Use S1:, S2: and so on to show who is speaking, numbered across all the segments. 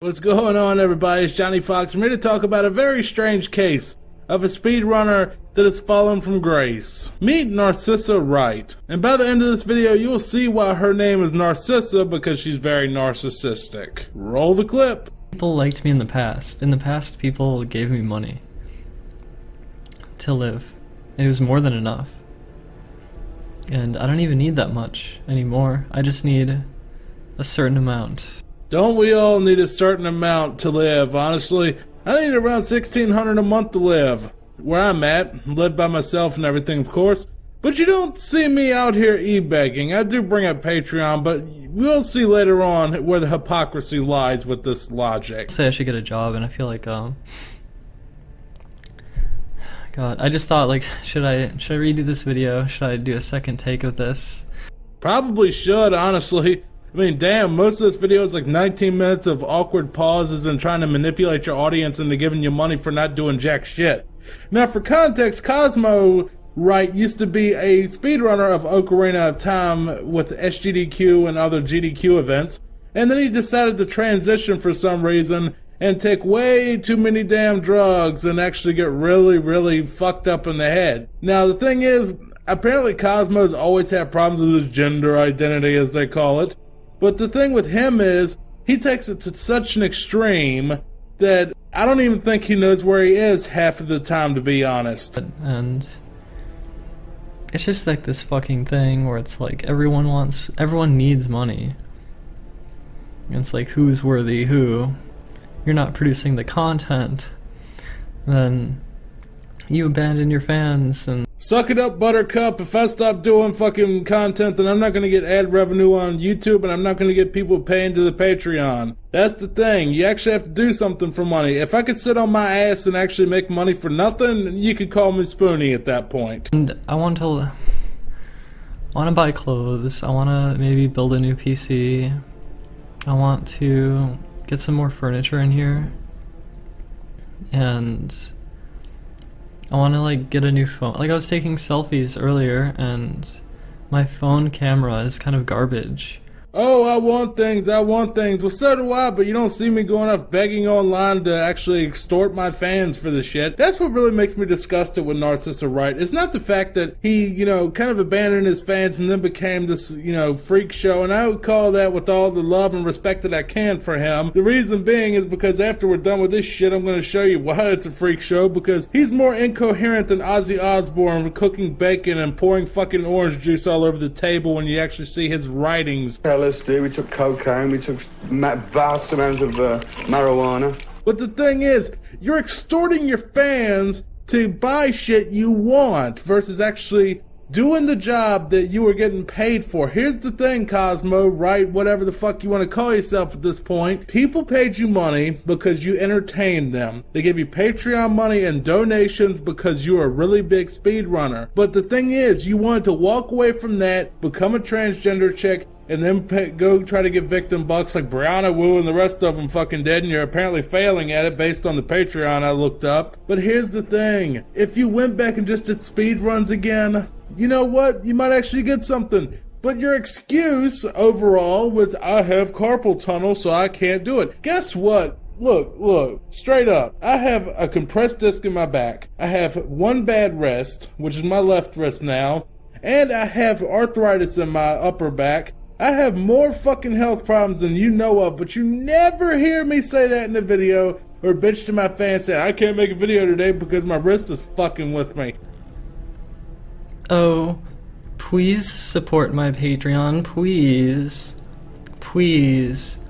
S1: What's going on, everybody? It's Johnny Fox. I'm here to talk about a very strange case of a speedrunner that has fallen from grace. Meet Narcissa Wright. And by the end of this video, you'll see why her name is Narcissa because she's very narcissistic. Roll the clip.
S2: People liked me in the past. In the past, people gave me money to live. It was more than enough. And I don't even need that much anymore. I just need a certain amount.
S1: Don't we all need a certain amount to live? Honestly, I need around 1600 a month to live. Where I'm at, live by myself and everything, of course. But you don't see me out here e-begging. I do bring up Patreon, but we'll see later on where the hypocrisy lies with this logic.
S2: Say I should get a job, and I feel like um. God, I just thought like, should I should I redo this video? Should I do a second take of this?
S1: Probably should, honestly. I mean, damn, most of this video is like 19 minutes of awkward pauses and trying to manipulate your audience into giving you money for not doing jack shit. Now, for context, Cosmo Wright used to be a speedrunner of Ocarina of Time with SGDQ and other GDQ events, and then he decided to transition for some reason and take way too many damn drugs and actually get really, really fucked up in the head. Now, the thing is, apparently Cosmo's always had problems with his gender identity, as they call it. But the thing with him is, he takes it to such an extreme that I don't even think he knows where he is half of the time, to be honest.
S2: And it's just like this fucking thing where it's like everyone wants, everyone needs money. And it's like who's worthy who. You're not producing the content, then you abandon your fans and
S1: Suck it up, Buttercup. If I stop doing fucking content, then I'm not gonna get ad revenue on YouTube and I'm not gonna get people paying to the Patreon. That's the thing. You actually have to do something for money. If I could sit on my ass and actually make money for nothing, you could call me Spoony at that point.
S2: And I want to I want to buy clothes. I want to maybe build a new PC. I want to get some more furniture in here. And I want to like get a new phone. Like I was taking selfies earlier and my phone camera is kind of garbage.
S1: Oh, I want things, I want things. Well, so do I, but you don't see me going off begging online to actually extort my fans for the shit. That's what really makes me disgusted with Narcissa Wright. It's not the fact that he, you know, kind of abandoned his fans and then became this, you know, freak show, and I would call that with all the love and respect that I can for him. The reason being is because after we're done with this shit, I'm gonna show you why it's a freak show, because he's more incoherent than Ozzy Osbourne cooking bacon and pouring fucking orange juice all over the table when you actually see his writings.
S3: LSD, we took cocaine, we took vast amounts of uh, marijuana.
S1: But the thing is, you're extorting your fans to buy shit you want versus actually doing the job that you were getting paid for. Here's the thing, Cosmo, right? Whatever the fuck you want to call yourself at this point. People paid you money because you entertained them. They gave you Patreon money and donations because you're a really big speedrunner. But the thing is, you wanted to walk away from that, become a transgender chick, and then pay, go try to get victim bucks like Brianna Wu and the rest of them fucking dead, and you're apparently failing at it based on the Patreon I looked up. But here's the thing if you went back and just did speed runs again, you know what? You might actually get something. But your excuse overall was I have carpal tunnel, so I can't do it. Guess what? Look, look, straight up. I have a compressed disc in my back. I have one bad wrist, which is my left wrist now. And I have arthritis in my upper back. I have more fucking health problems than you know of, but you never hear me say that in the video or bitch to my fans say I can't make a video today because my wrist is fucking with me.
S2: Oh, please support my Patreon, please. Please.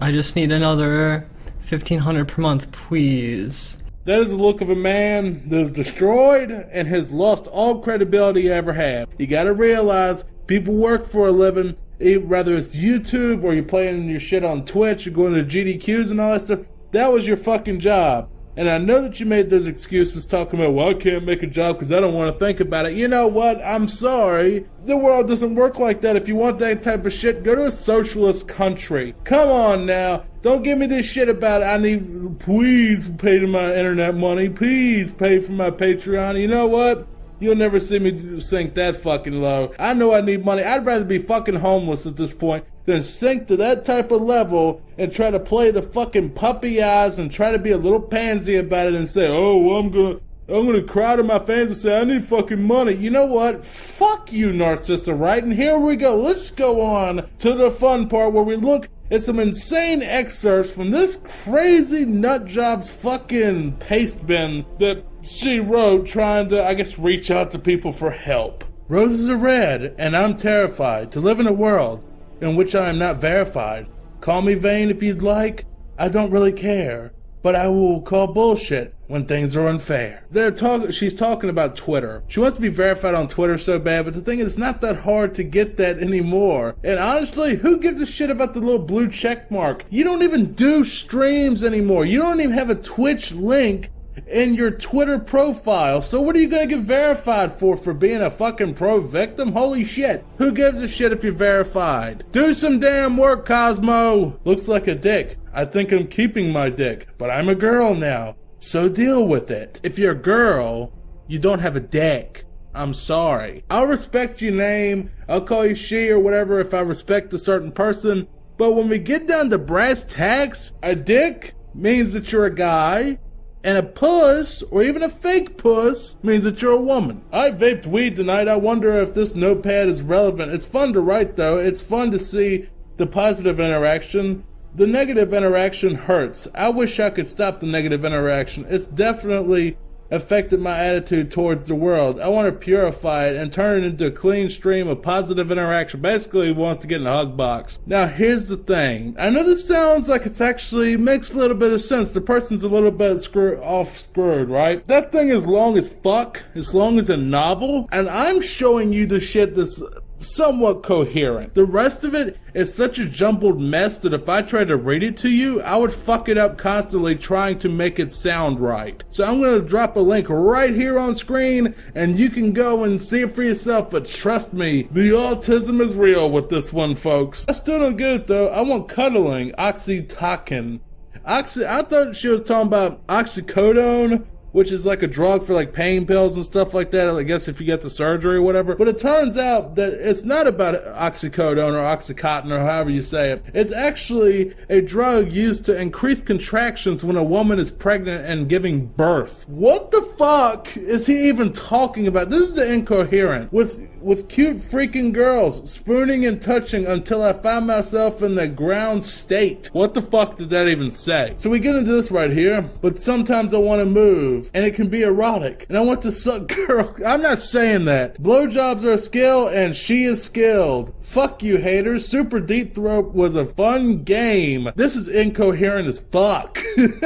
S2: I just need another 1500 per month, please.
S1: That is the look of a man that is destroyed and has lost all credibility he ever had. You gotta realize people work for a living, Eh, whether it's YouTube or you're playing your shit on Twitch, you're going to GDQs and all that stuff. That was your fucking job. And I know that you made those excuses talking about, well, I can't make a job because I don't want to think about it. You know what? I'm sorry. The world doesn't work like that. If you want that type of shit, go to a socialist country. Come on now. Don't give me this shit about I need, please pay to my internet money. Please pay for my Patreon. You know what? You'll never see me sink that fucking low. I know I need money. I'd rather be fucking homeless at this point than sink to that type of level and try to play the fucking puppy eyes and try to be a little pansy about it and say, oh, well, I'm gonna, I'm gonna cry to my fans and say, I need fucking money. You know what? Fuck you, Narcissa, right? And here we go. Let's go on to the fun part where we look at some insane excerpts from this crazy nutjob's fucking Pastebin that she wrote trying to, I guess, reach out to people for help. Roses are red, and I'm terrified to live in a world in which I am not verified. Call me vain if you'd like. I don't really care. But I will call bullshit when things are unfair. They're talk- she's talking about Twitter. She wants to be verified on Twitter so bad, but the thing is, it's not that hard to get that anymore. And honestly, who gives a shit about the little blue check mark? You don't even do streams anymore. You don't even have a Twitch link in your Twitter profile. So what are you gonna get verified for? For being a fucking pro victim? Holy shit. Who gives a shit if you're verified? Do some damn work, Cosmo. Looks like a dick. I think I'm keeping my dick, but I'm a girl now. So deal with it. If you're a girl, you don't have a dick. I'm sorry. I'll respect your name. I'll call you she or whatever if I respect a certain person. But when we get down to brass tacks, a dick means that you're a guy and a puss, or even a fake puss, means that you're a woman. I vaped weed tonight. I wonder if this notepad is relevant. It's fun to write, though. It's fun to see the positive interaction. The negative interaction hurts. I wish I could stop the negative interaction. It's definitely affected my attitude towards the world. I want to purify it and turn it into a clean stream of positive interaction. Basically, he wants to get in a hug box. Now, here's the thing. I know this sounds like it's actually makes a little bit of sense. The person's a little bit screw off screwed, right? That thing is long as fuck, as long as a novel, and I'm showing you the shit that's somewhat coherent. The rest of it is such a jumbled mess that if I tried to read it to you, I would fuck it up constantly trying to make it sound right. So I'm to drop a link right here on screen and you can go and see it for yourself. But trust me, the autism is real with this one, folks. I still don't get it though. I want cuddling, oxytocin. Oxy, I thought she was talking about oxycodone which is like a drug for like pain pills and stuff like that. I guess if you get the surgery or whatever. But it turns out that it's not about oxycodone or oxycontin or however you say it. It's actually a drug used to increase contractions when a woman is pregnant and giving birth. What the fuck is he even talking about? This is the incoherent. With with cute freaking girls spooning and touching until I found myself in the ground state. What the fuck did that even say? So we get into this right here, but sometimes I want to move and it can be erotic and I want to suck girl. I'm not saying that. Blowjobs are a skill and she is skilled. Fuck you haters. Super Deep Throat was a fun game. This is incoherent as fuck.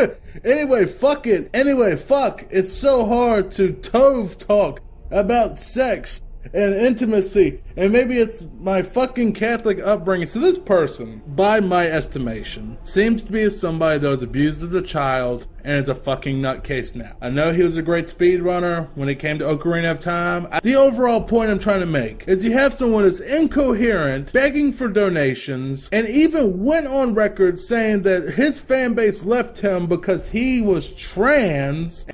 S1: anyway, fuck it. Anyway, fuck. It's so hard to tove talk about sex and intimacy, and maybe it's my fucking Catholic upbringing. So this person, by my estimation, seems to be somebody that was abused as a child and is a fucking nutcase now. I know he was a great speedrunner when it came to Ocarina of Time. The overall point I'm trying to make is you have someone that's incoherent, begging for donations, and even went on record saying that his fan base left him because he was trans.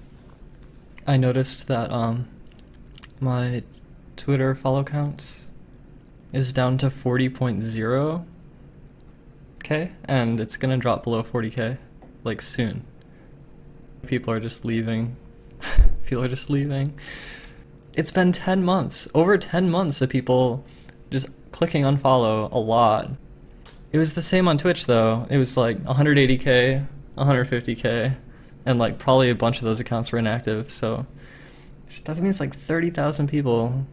S2: I noticed that um my Twitter follow count is down to 40.0 k and it's gonna drop below 40k like soon. People are just leaving. people are just leaving. It's been 10 months, over 10 months of people just clicking unfollow a lot. It was the same on Twitch though. It was like 180k, 150k, and like probably a bunch of those accounts were inactive. So that means like 30,000 people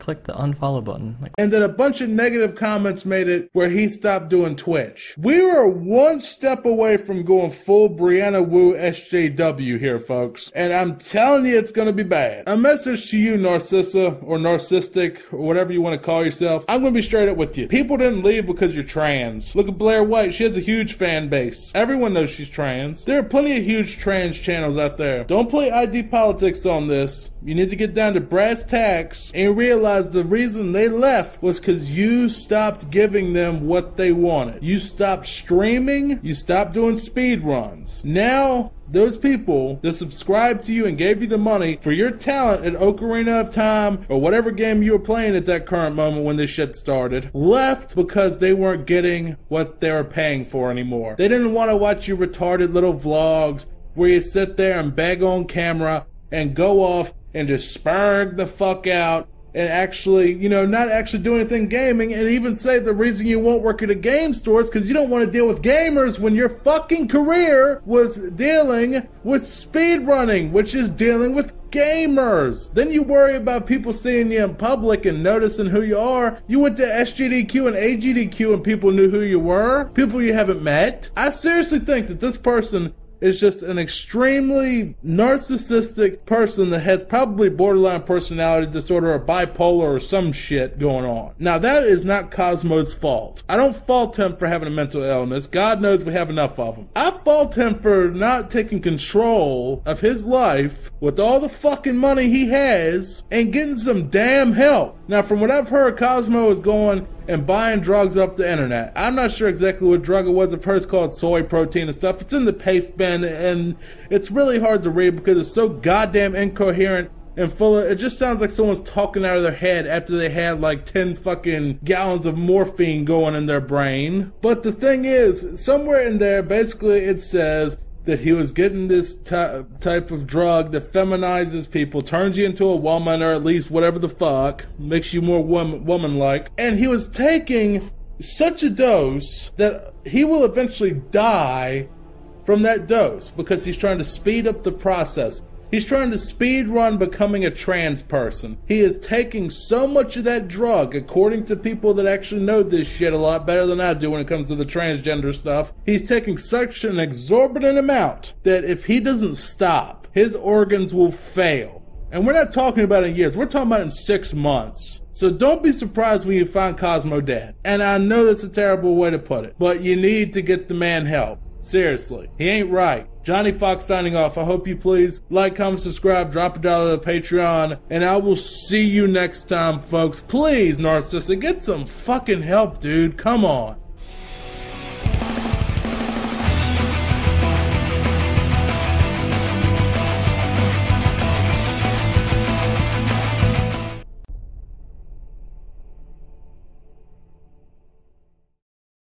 S2: click the unfollow button. Like,
S1: and then a bunch of negative comments made it where he stopped doing Twitch. We are one step away from going full Brianna Wu SJW here, folks. And I'm telling you, it's going to be bad. A message to you, Narcissa, or Narcissistic, or whatever you want to call yourself. I'm going to be straight up with you. People didn't leave because you're trans. Look at Blair White. She has a huge fan base. Everyone knows she's trans. There are plenty of huge trans channels out there. Don't play ID politics on this. You need to get down to brass tacks and realize realized the reason they left was because you stopped giving them what they wanted. You stopped streaming, you stopped doing speed runs. Now, those people that subscribed to you and gave you the money for your talent at Ocarina of Time or whatever game you were playing at that current moment when this shit started left because they weren't getting what they were paying for anymore. They didn't want to watch your retarded little vlogs where you sit there and beg on camera and go off and just spurg the fuck out and actually, you know, not actually do anything gaming and even say the reason you won't work at a game store is because you don't want to deal with gamers when your fucking career was dealing with speedrunning, which is dealing with gamers. Then you worry about people seeing you in public and noticing who you are. You went to SGDQ and AGDQ and people knew who you were, people you haven't met. I seriously think that this person is just an extremely narcissistic person that has probably borderline personality disorder or bipolar or some shit going on. Now that is not Cosmo's fault. I don't fault him for having a mental illness. God knows we have enough of them. I fault him for not taking control of his life with all the fucking money he has and getting some damn help. Now from what I've heard, Cosmo is going and buying drugs off the internet. I'm not sure exactly what drug it was. Heard it's called cyproterone and stuff. It's in the Pastebin and it's really hard to read because it's so goddamn incoherent and full of it just sounds like someone's talking out of their head after they had like 10 fucking gallons of morphine going in their brain. But the thing is, somewhere in there, basically it says that he was getting this ty- type of drug that feminizes people, turns you into a woman, or at least whatever the fuck, makes you more woman woman like. And he was taking such a dose that he will eventually die from that dose because he's trying to speed up the process. He's trying to speed run becoming a trans person. He is taking so much of that drug, according to people that actually know this shit a lot better than I do when it comes to the transgender stuff. He's taking such an exorbitant amount that if he doesn't stop, his organs will fail. And we're not talking about in years, we're talking about in six months. So don't be surprised when you find Cosmo dead. And I know that's a terrible way to put it, but you need to get the man help. Seriously, he ain't right. Johnny Fox signing off. I hope you please like, comment, subscribe, drop a dollar to Patreon, and I will see you next time, folks. Please, Narcissa, get some fucking help, dude. Come on.